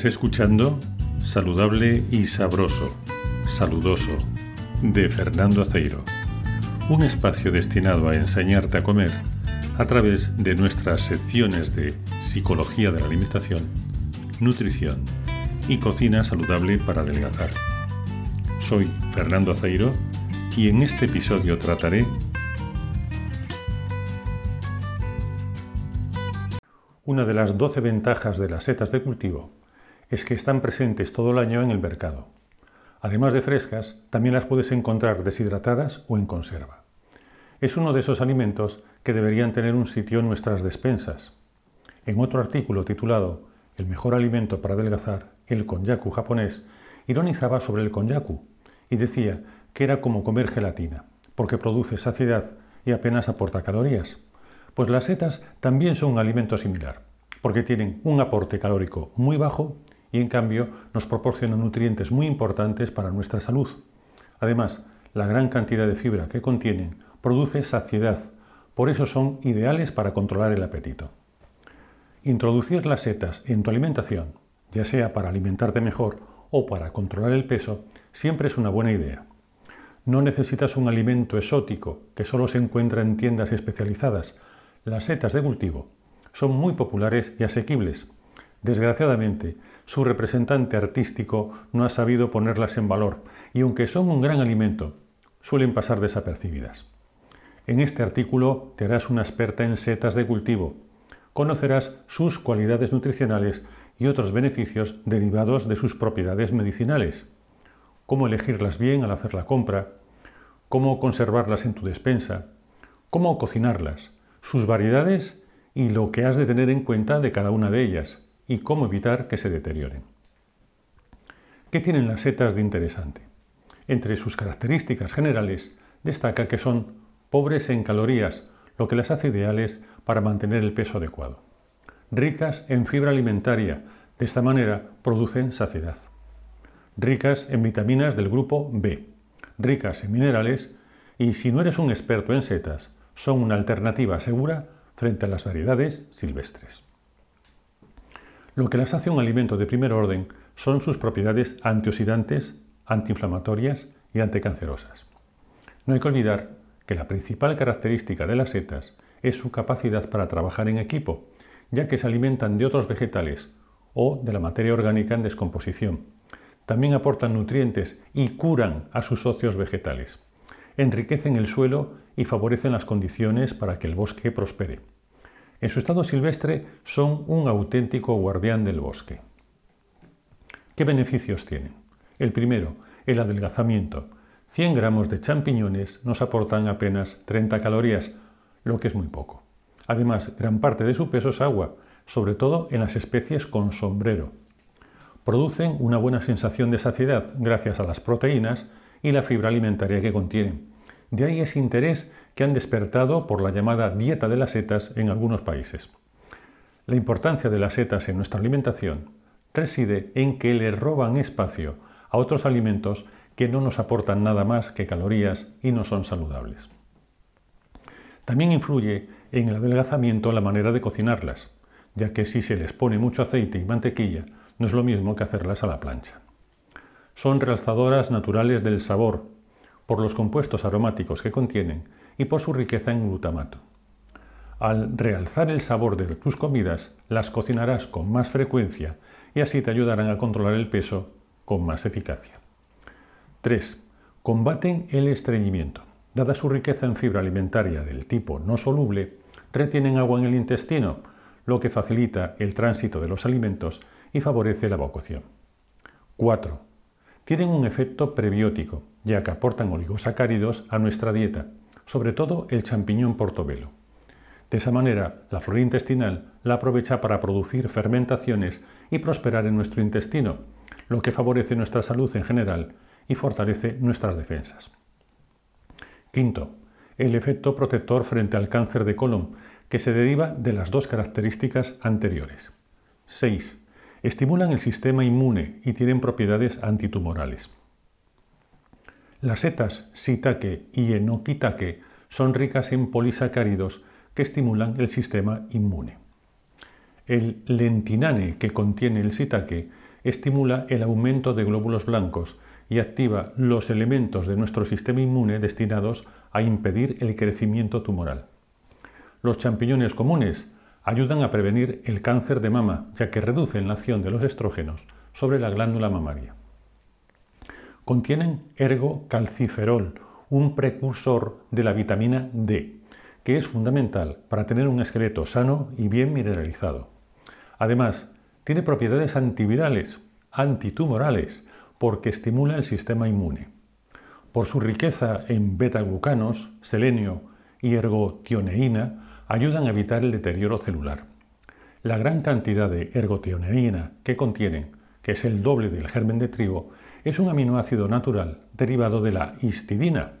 Estás escuchando Saludable y Sabroso, Saludoso, de Fernando Aceiro, un espacio destinado a enseñarte a comer a través de nuestras secciones de Psicología de la Alimentación, Nutrición y Cocina Saludable para Adelgazar. Soy Fernando Aceiro y en este episodio trataré Una de las 12 ventajas de las setas de cultivo es que están presentes todo el año en el mercado. Además de frescas, también las puedes encontrar deshidratadas o en conserva. Es uno de esos alimentos que deberían tener un sitio en nuestras despensas. En otro artículo titulado El mejor alimento para adelgazar, el konjaku japonés, ironizaba sobre el konjaku y decía que era como comer gelatina, porque produce saciedad y apenas aporta calorías. Pues las setas también son un alimento similar, porque tienen un aporte calórico muy bajo y en cambio nos proporcionan nutrientes muy importantes para nuestra salud. Además, la gran cantidad de fibra que contienen produce saciedad, por eso son ideales para controlar el apetito. Introducir las setas en tu alimentación, ya sea para alimentarte mejor o para controlar el peso, siempre es una buena idea. No necesitas un alimento exótico que solo se encuentra en tiendas especializadas, las setas de cultivo son muy populares y asequibles. Desgraciadamente, su representante artístico no ha sabido ponerlas en valor y aunque son un gran alimento, suelen pasar desapercibidas. En este artículo te harás una experta en setas de cultivo. Conocerás sus cualidades nutricionales y otros beneficios derivados de sus propiedades medicinales. Cómo elegirlas bien al hacer la compra, cómo conservarlas en tu despensa, cómo cocinarlas, sus variedades y lo que has de tener en cuenta de cada una de ellas y cómo evitar que se deterioren. ¿Qué tienen las setas de interesante? Entre sus características generales destaca que son pobres en calorías, lo que las hace ideales para mantener el peso adecuado. Ricas en fibra alimentaria, de esta manera producen saciedad. Ricas en vitaminas del grupo B, ricas en minerales y si no eres un experto en setas, son una alternativa segura frente a las variedades silvestres. Lo que las hace un alimento de primer orden son sus propiedades antioxidantes, antiinflamatorias y anticancerosas. No hay que olvidar que la principal característica de las setas es su capacidad para trabajar en equipo, ya que se alimentan de otros vegetales o de la materia orgánica en descomposición. También aportan nutrientes y curan a sus socios vegetales enriquecen el suelo y favorecen las condiciones para que el bosque prospere. En su estado silvestre son un auténtico guardián del bosque. ¿Qué beneficios tienen? El primero, el adelgazamiento. 100 gramos de champiñones nos aportan apenas 30 calorías, lo que es muy poco. Además, gran parte de su peso es agua, sobre todo en las especies con sombrero. Producen una buena sensación de saciedad gracias a las proteínas y la fibra alimentaria que contienen. De ahí ese interés que han despertado por la llamada dieta de las setas en algunos países. La importancia de las setas en nuestra alimentación reside en que le roban espacio a otros alimentos que no nos aportan nada más que calorías y no son saludables. También influye en el adelgazamiento la manera de cocinarlas, ya que si se les pone mucho aceite y mantequilla, no es lo mismo que hacerlas a la plancha son realzadoras naturales del sabor, por los compuestos aromáticos que contienen y por su riqueza en glutamato. Al realzar el sabor de tus comidas, las cocinarás con más frecuencia y así te ayudarán a controlar el peso con más eficacia. 3. Combaten el estreñimiento. Dada su riqueza en fibra alimentaria del tipo no soluble, retienen agua en el intestino, lo que facilita el tránsito de los alimentos y favorece la evacuación. 4 tienen un efecto prebiótico, ya que aportan oligosacáridos a nuestra dieta, sobre todo el champiñón portobelo. De esa manera, la flora intestinal la aprovecha para producir fermentaciones y prosperar en nuestro intestino, lo que favorece nuestra salud en general y fortalece nuestras defensas. Quinto, el efecto protector frente al cáncer de colon, que se deriva de las dos características anteriores. 6 estimulan el sistema inmune y tienen propiedades antitumorales. Las setas shiitake y enokitake son ricas en polisacáridos que estimulan el sistema inmune. El lentinane que contiene el sitake estimula el aumento de glóbulos blancos y activa los elementos de nuestro sistema inmune destinados a impedir el crecimiento tumoral. Los champiñones comunes ayudan a prevenir el cáncer de mama, ya que reducen la acción de los estrógenos sobre la glándula mamaria. Contienen ergocalciferol, un precursor de la vitamina D, que es fundamental para tener un esqueleto sano y bien mineralizado. Además, tiene propiedades antivirales, antitumorales, porque estimula el sistema inmune. Por su riqueza en beta-glucanos, selenio y ergotioneína, ayudan a evitar el deterioro celular. La gran cantidad de ergotioneína que contienen, que es el doble del germen de trigo, es un aminoácido natural derivado de la histidina.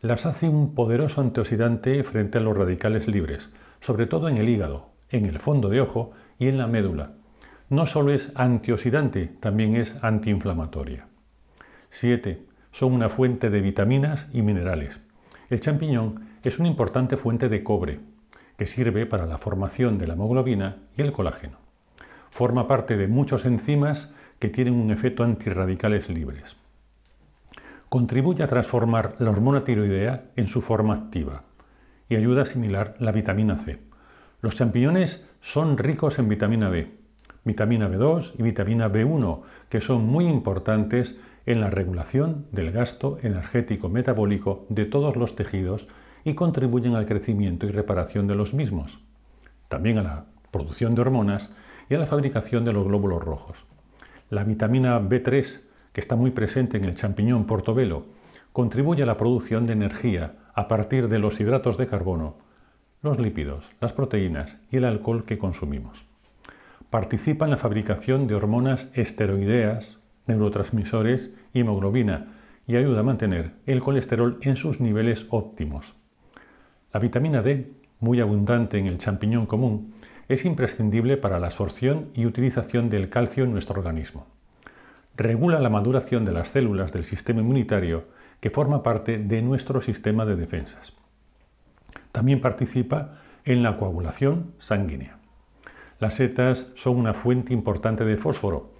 Las hace un poderoso antioxidante frente a los radicales libres, sobre todo en el hígado, en el fondo de ojo y en la médula. No solo es antioxidante, también es antiinflamatoria. 7. Son una fuente de vitaminas y minerales. El champiñón es una importante fuente de cobre, que sirve para la formación de la hemoglobina y el colágeno. Forma parte de muchos enzimas que tienen un efecto antirradicales libres. Contribuye a transformar la hormona tiroidea en su forma activa y ayuda a asimilar la vitamina C. Los champiñones son ricos en vitamina B, vitamina B2 y vitamina B1, que son muy importantes en la regulación del gasto energético metabólico de todos los tejidos y contribuyen al crecimiento y reparación de los mismos, también a la producción de hormonas y a la fabricación de los glóbulos rojos. La vitamina B3, que está muy presente en el champiñón portobelo, contribuye a la producción de energía a partir de los hidratos de carbono, los lípidos, las proteínas y el alcohol que consumimos. Participa en la fabricación de hormonas esteroideas, neurotransmisores y hemoglobina y ayuda a mantener el colesterol en sus niveles óptimos. La vitamina D, muy abundante en el champiñón común, es imprescindible para la absorción y utilización del calcio en nuestro organismo. Regula la maduración de las células del sistema inmunitario que forma parte de nuestro sistema de defensas. También participa en la coagulación sanguínea. Las setas son una fuente importante de fósforo,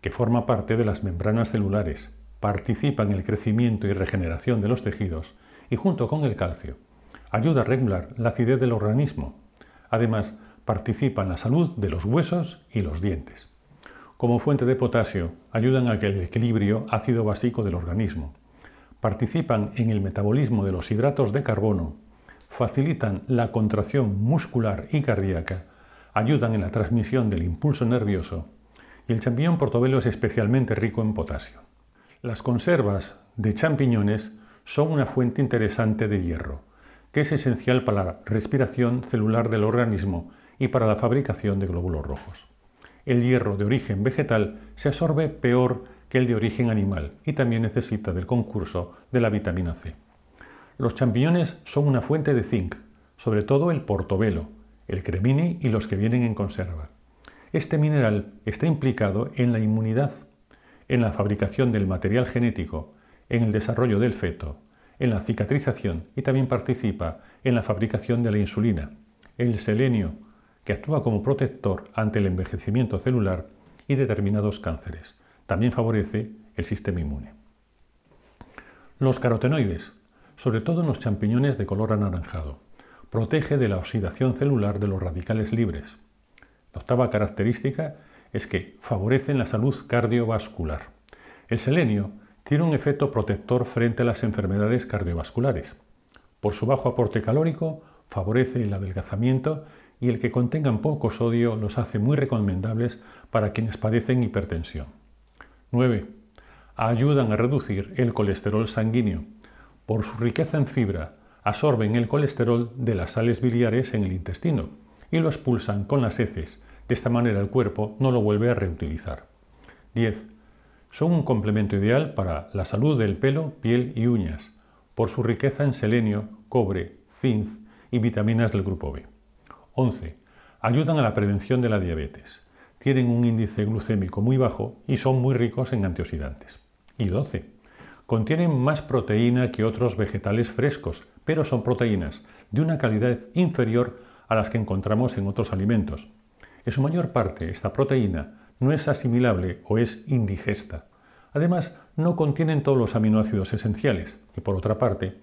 que forma parte de las membranas celulares, participa en el crecimiento y regeneración de los tejidos y junto con el calcio ayuda a regular la acidez del organismo. Además, participa en la salud de los huesos y los dientes. Como fuente de potasio, ayudan al equilibrio ácido básico del organismo. Participan en el metabolismo de los hidratos de carbono, facilitan la contracción muscular y cardíaca, ayudan en la transmisión del impulso nervioso y el champiñón portobelo es especialmente rico en potasio. Las conservas de champiñones son una fuente interesante de hierro, que es esencial para la respiración celular del organismo y para la fabricación de glóbulos rojos. El hierro de origen vegetal se absorbe peor que el de origen animal y también necesita del concurso de la vitamina C. Los champiñones son una fuente de zinc, sobre todo el portobelo, el cremini y los que vienen en conserva. Este mineral está implicado en la inmunidad, en la fabricación del material genético, en el desarrollo del feto, en la cicatrización y también participa en la fabricación de la insulina. El selenio, que actúa como protector ante el envejecimiento celular y determinados cánceres. También favorece el sistema inmune. Los carotenoides, sobre todo en los champiñones de color anaranjado, protege de la oxidación celular de los radicales libres. La octava característica es que favorecen la salud cardiovascular. El selenio tiene un efecto protector frente a las enfermedades cardiovasculares. Por su bajo aporte calórico, favorece el adelgazamiento y el que contengan poco sodio los hace muy recomendables para quienes padecen hipertensión. 9. Ayudan a reducir el colesterol sanguíneo. Por su riqueza en fibra, absorben el colesterol de las sales biliares en el intestino y lo expulsan con las heces. De esta manera el cuerpo no lo vuelve a reutilizar. 10. Son un complemento ideal para la salud del pelo, piel y uñas, por su riqueza en selenio, cobre, zinc y vitaminas del grupo B. 11. Ayudan a la prevención de la diabetes. Tienen un índice glucémico muy bajo y son muy ricos en antioxidantes. Y 12. Contienen más proteína que otros vegetales frescos, pero son proteínas de una calidad inferior a las que encontramos en otros alimentos. En su mayor parte, esta proteína no es asimilable o es indigesta. Además, no contienen todos los aminoácidos esenciales y, por otra parte,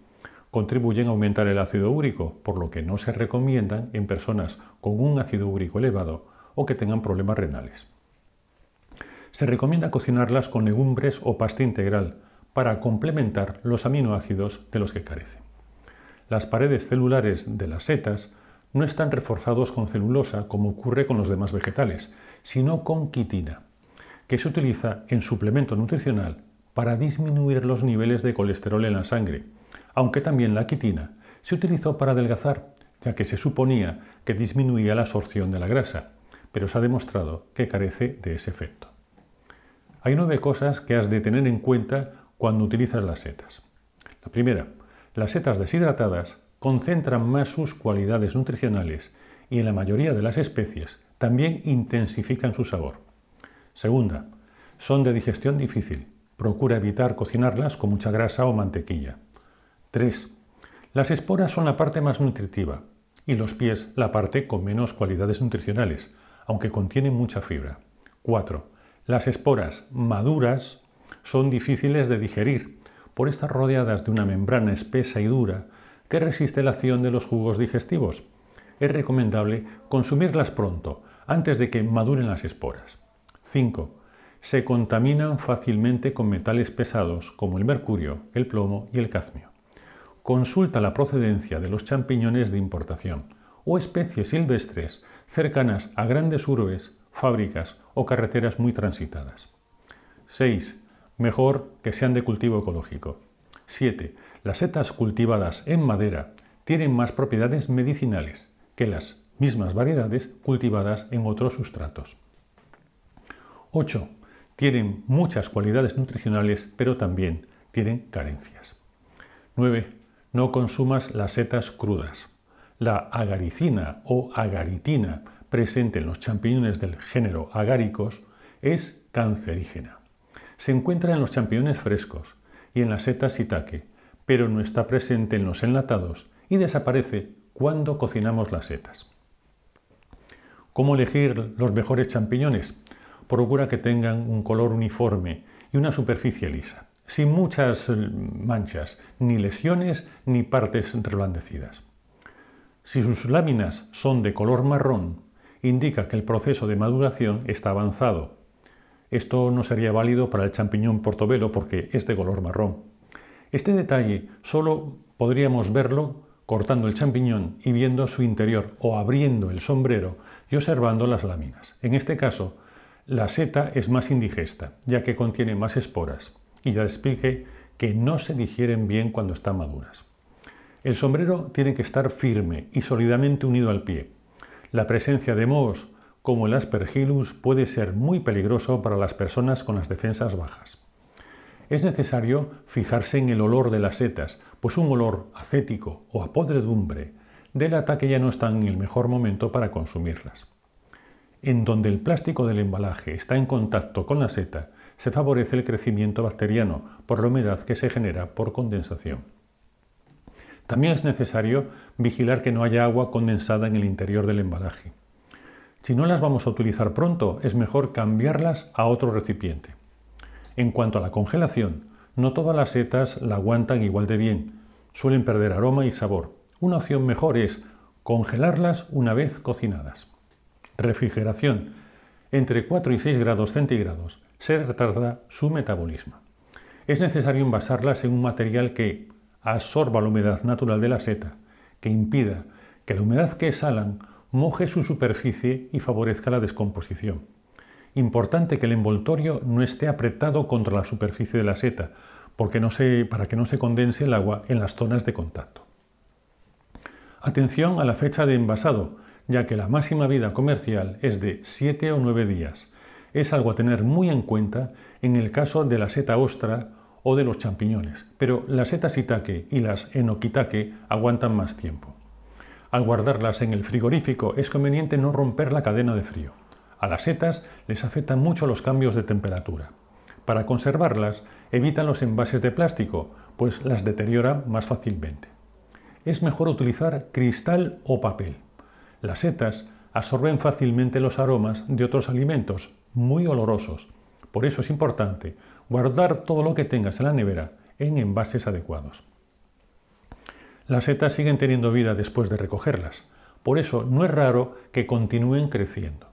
contribuyen a aumentar el ácido úrico, por lo que no se recomiendan en personas con un ácido úrico elevado o que tengan problemas renales. Se recomienda cocinarlas con legumbres o pasta integral para complementar los aminoácidos de los que carecen. Las paredes celulares de las setas no están reforzados con celulosa como ocurre con los demás vegetales, sino con quitina, que se utiliza en suplemento nutricional para disminuir los niveles de colesterol en la sangre, aunque también la quitina se utilizó para adelgazar, ya que se suponía que disminuía la absorción de la grasa, pero se ha demostrado que carece de ese efecto. Hay nueve cosas que has de tener en cuenta cuando utilizas las setas. La primera, las setas deshidratadas concentran más sus cualidades nutricionales y en la mayoría de las especies también intensifican su sabor. Segunda, son de digestión difícil. Procura evitar cocinarlas con mucha grasa o mantequilla. 3. Las esporas son la parte más nutritiva y los pies la parte con menos cualidades nutricionales, aunque contienen mucha fibra. 4. Las esporas maduras son difíciles de digerir por estar rodeadas de una membrana espesa y dura que resiste la acción de los jugos digestivos. Es recomendable consumirlas pronto, antes de que maduren las esporas. 5. Se contaminan fácilmente con metales pesados como el mercurio, el plomo y el cadmio. Consulta la procedencia de los champiñones de importación o especies silvestres cercanas a grandes urbes, fábricas o carreteras muy transitadas. 6. Mejor que sean de cultivo ecológico. 7. Las setas cultivadas en madera tienen más propiedades medicinales que las mismas variedades cultivadas en otros sustratos. 8. Tienen muchas cualidades nutricionales, pero también tienen carencias. 9. No consumas las setas crudas. La agaricina o agaritina presente en los champiñones del género agáricos es cancerígena. Se encuentra en los champiñones frescos y en las setas shiitake, pero no está presente en los enlatados y desaparece cuando cocinamos las setas. ¿Cómo elegir los mejores champiñones? Procura que tengan un color uniforme y una superficie lisa, sin muchas eh, manchas, ni lesiones ni partes reblandecidas. Si sus láminas son de color marrón, indica que el proceso de maduración está avanzado. Esto no sería válido para el champiñón portobelo porque es de color marrón. Este detalle solo podríamos verlo cortando el champiñón y viendo su interior o abriendo el sombrero y observando las láminas. En este caso, la seta es más indigesta, ya que contiene más esporas, y ya que no se digieren bien cuando están maduras. El sombrero tiene que estar firme y sólidamente unido al pie. La presencia de mohos, como el Aspergillus, puede ser muy peligroso para las personas con las defensas bajas es necesario fijarse en el olor de las setas, pues un olor acético o a podredumbre delata que ya no están en el mejor momento para consumirlas. En donde el plástico del embalaje está en contacto con la seta, se favorece el crecimiento bacteriano por la humedad que se genera por condensación. También es necesario vigilar que no haya agua condensada en el interior del embalaje. Si no las vamos a utilizar pronto, es mejor cambiarlas a otro recipiente. En cuanto a la congelación, no todas las setas la aguantan igual de bien, suelen perder aroma y sabor. Una opción mejor es congelarlas una vez cocinadas. Refrigeración. Entre 4 y 6 grados centígrados se retarda su metabolismo. Es necesario envasarlas en un material que absorba la humedad natural de la seta, que impida que la humedad que exhalan moje su superficie y favorezca la descomposición. Importante que el envoltorio no esté apretado contra la superficie de la seta, porque para que no se condense el agua en las zonas de contacto. Atención a la fecha de envasado, ya que la máxima vida comercial es de 7 o 9 días. Es algo a tener muy en cuenta en el caso de la seta ostra o de los champiñones, pero las setas shiitake y las enokitake aguantan más tiempo. Al guardarlas en el frigorífico es conveniente no romper la cadena de frío. A las setas les afectan mucho los cambios de temperatura. Para conservarlas, evitan los envases de plástico, pues las deteriora más fácilmente. Es mejor utilizar cristal o papel. Las setas absorben fácilmente los aromas de otros alimentos muy olorosos. Por eso es importante guardar todo lo que tengas en la nevera en envases adecuados. Las setas siguen teniendo vida después de recogerlas, por eso no es raro que continúen creciendo.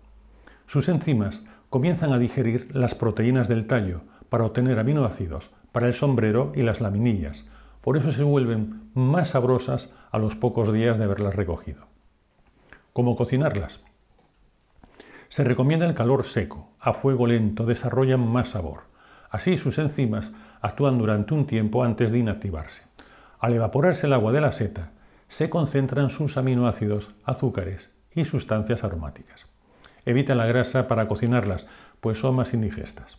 Sus enzimas comienzan a digerir las proteínas del tallo para obtener aminoácidos para el sombrero y las laminillas, por eso se vuelven más sabrosas a los pocos días de haberlas recogido. ¿Cómo cocinarlas? Se recomienda el calor seco, a fuego lento, desarrollan más sabor. Así sus enzimas actúan durante un tiempo antes de inactivarse. Al evaporarse el agua de la seta, se concentran sus aminoácidos, azúcares y sustancias aromáticas. Evita la grasa para cocinarlas, pues son más indigestas.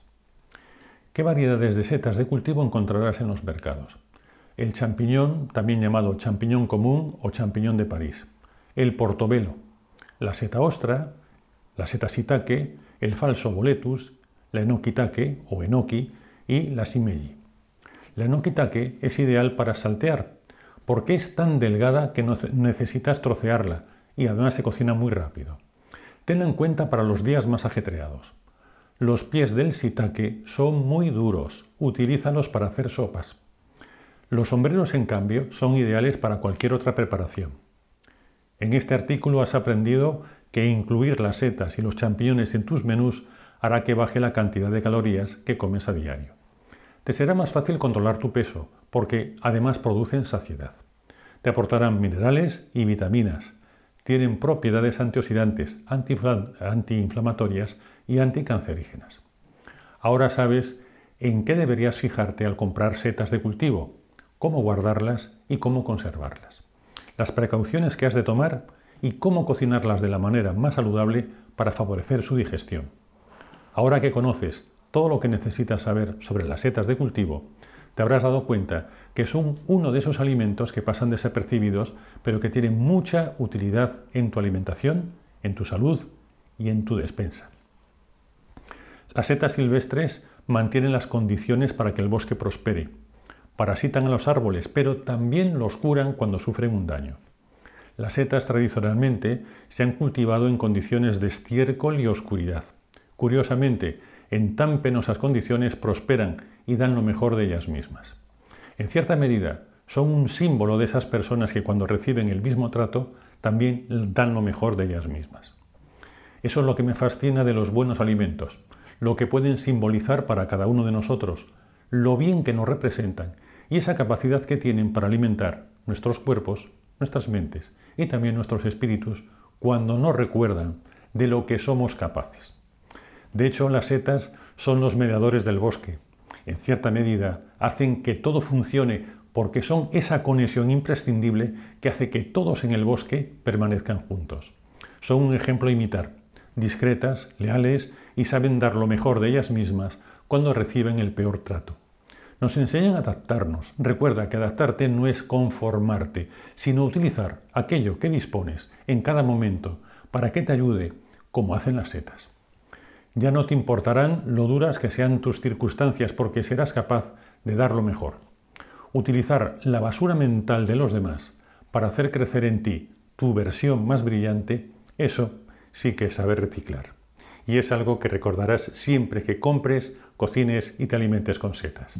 ¿Qué variedades de setas de cultivo encontrarás en los mercados? El champiñón, también llamado champiñón común o champiñón de París. El portobelo, la seta ostra, la seta shiitake, el falso boletus, la enokitake o enoki y la simeji. La enokitake es ideal para saltear, porque es tan delgada que no necesitas trocearla y además se cocina muy rápido. Tenla en cuenta para los días más ajetreados. Los pies del shiitake son muy duros, utilízalos para hacer sopas. Los sombreros, en cambio, son ideales para cualquier otra preparación. En este artículo has aprendido que incluir las setas y los champiñones en tus menús hará que baje la cantidad de calorías que comes a diario. Te será más fácil controlar tu peso porque además producen saciedad. Te aportarán minerales y vitaminas. Tienen propiedades antioxidantes, antiinflamatorias y anticancerígenas. Ahora sabes en qué deberías fijarte al comprar setas de cultivo, cómo guardarlas y cómo conservarlas. Las precauciones que has de tomar y cómo cocinarlas de la manera más saludable para favorecer su digestión. Ahora que conoces todo lo que necesitas saber sobre las setas de cultivo, te habrás dado cuenta que son uno de esos alimentos que pasan desapercibidos, pero que tienen mucha utilidad en tu alimentación, en tu salud y en tu despensa. Las setas silvestres mantienen las condiciones para que el bosque prospere. Parasitan a los árboles, pero también los curan cuando sufren un daño. Las setas tradicionalmente se han cultivado en condiciones de estiércol y oscuridad. Curiosamente, en tan penosas condiciones prosperan y dan lo mejor de ellas mismas. En cierta medida, son un símbolo de esas personas que cuando reciben el mismo trato también dan lo mejor de ellas mismas. Eso es lo que me fascina de los buenos alimentos, lo que pueden simbolizar para cada uno de nosotros, lo bien que nos representan y esa capacidad que tienen para alimentar nuestros cuerpos, nuestras mentes y también nuestros espíritus cuando nos recuerdan de lo que somos capaces. De hecho, las setas son los mediadores del bosque. En cierta medida, hacen que todo funcione porque son esa conexión imprescindible que hace que todos en el bosque permanezcan juntos. Son un ejemplo a imitar, discretas, leales y saben dar lo mejor de ellas mismas cuando reciben el peor trato. Nos enseñan a adaptarnos. Recuerda que adaptarte no es conformarte, sino utilizar aquello que dispones en cada momento para que te ayude, como hacen las setas. Ya no te importarán lo duras que sean tus circunstancias porque serás capaz de dar lo mejor. Utilizar la basura mental de los demás para hacer crecer en ti tu versión más brillante, eso sí que es saber reciclar y es algo que recordarás siempre que compres, cocines y te alimentes con setas.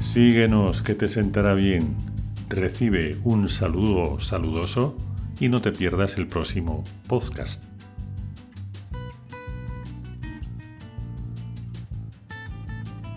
Síguenos que te sentará bien. Recibe un saludo saludoso y no te pierdas el próximo podcast.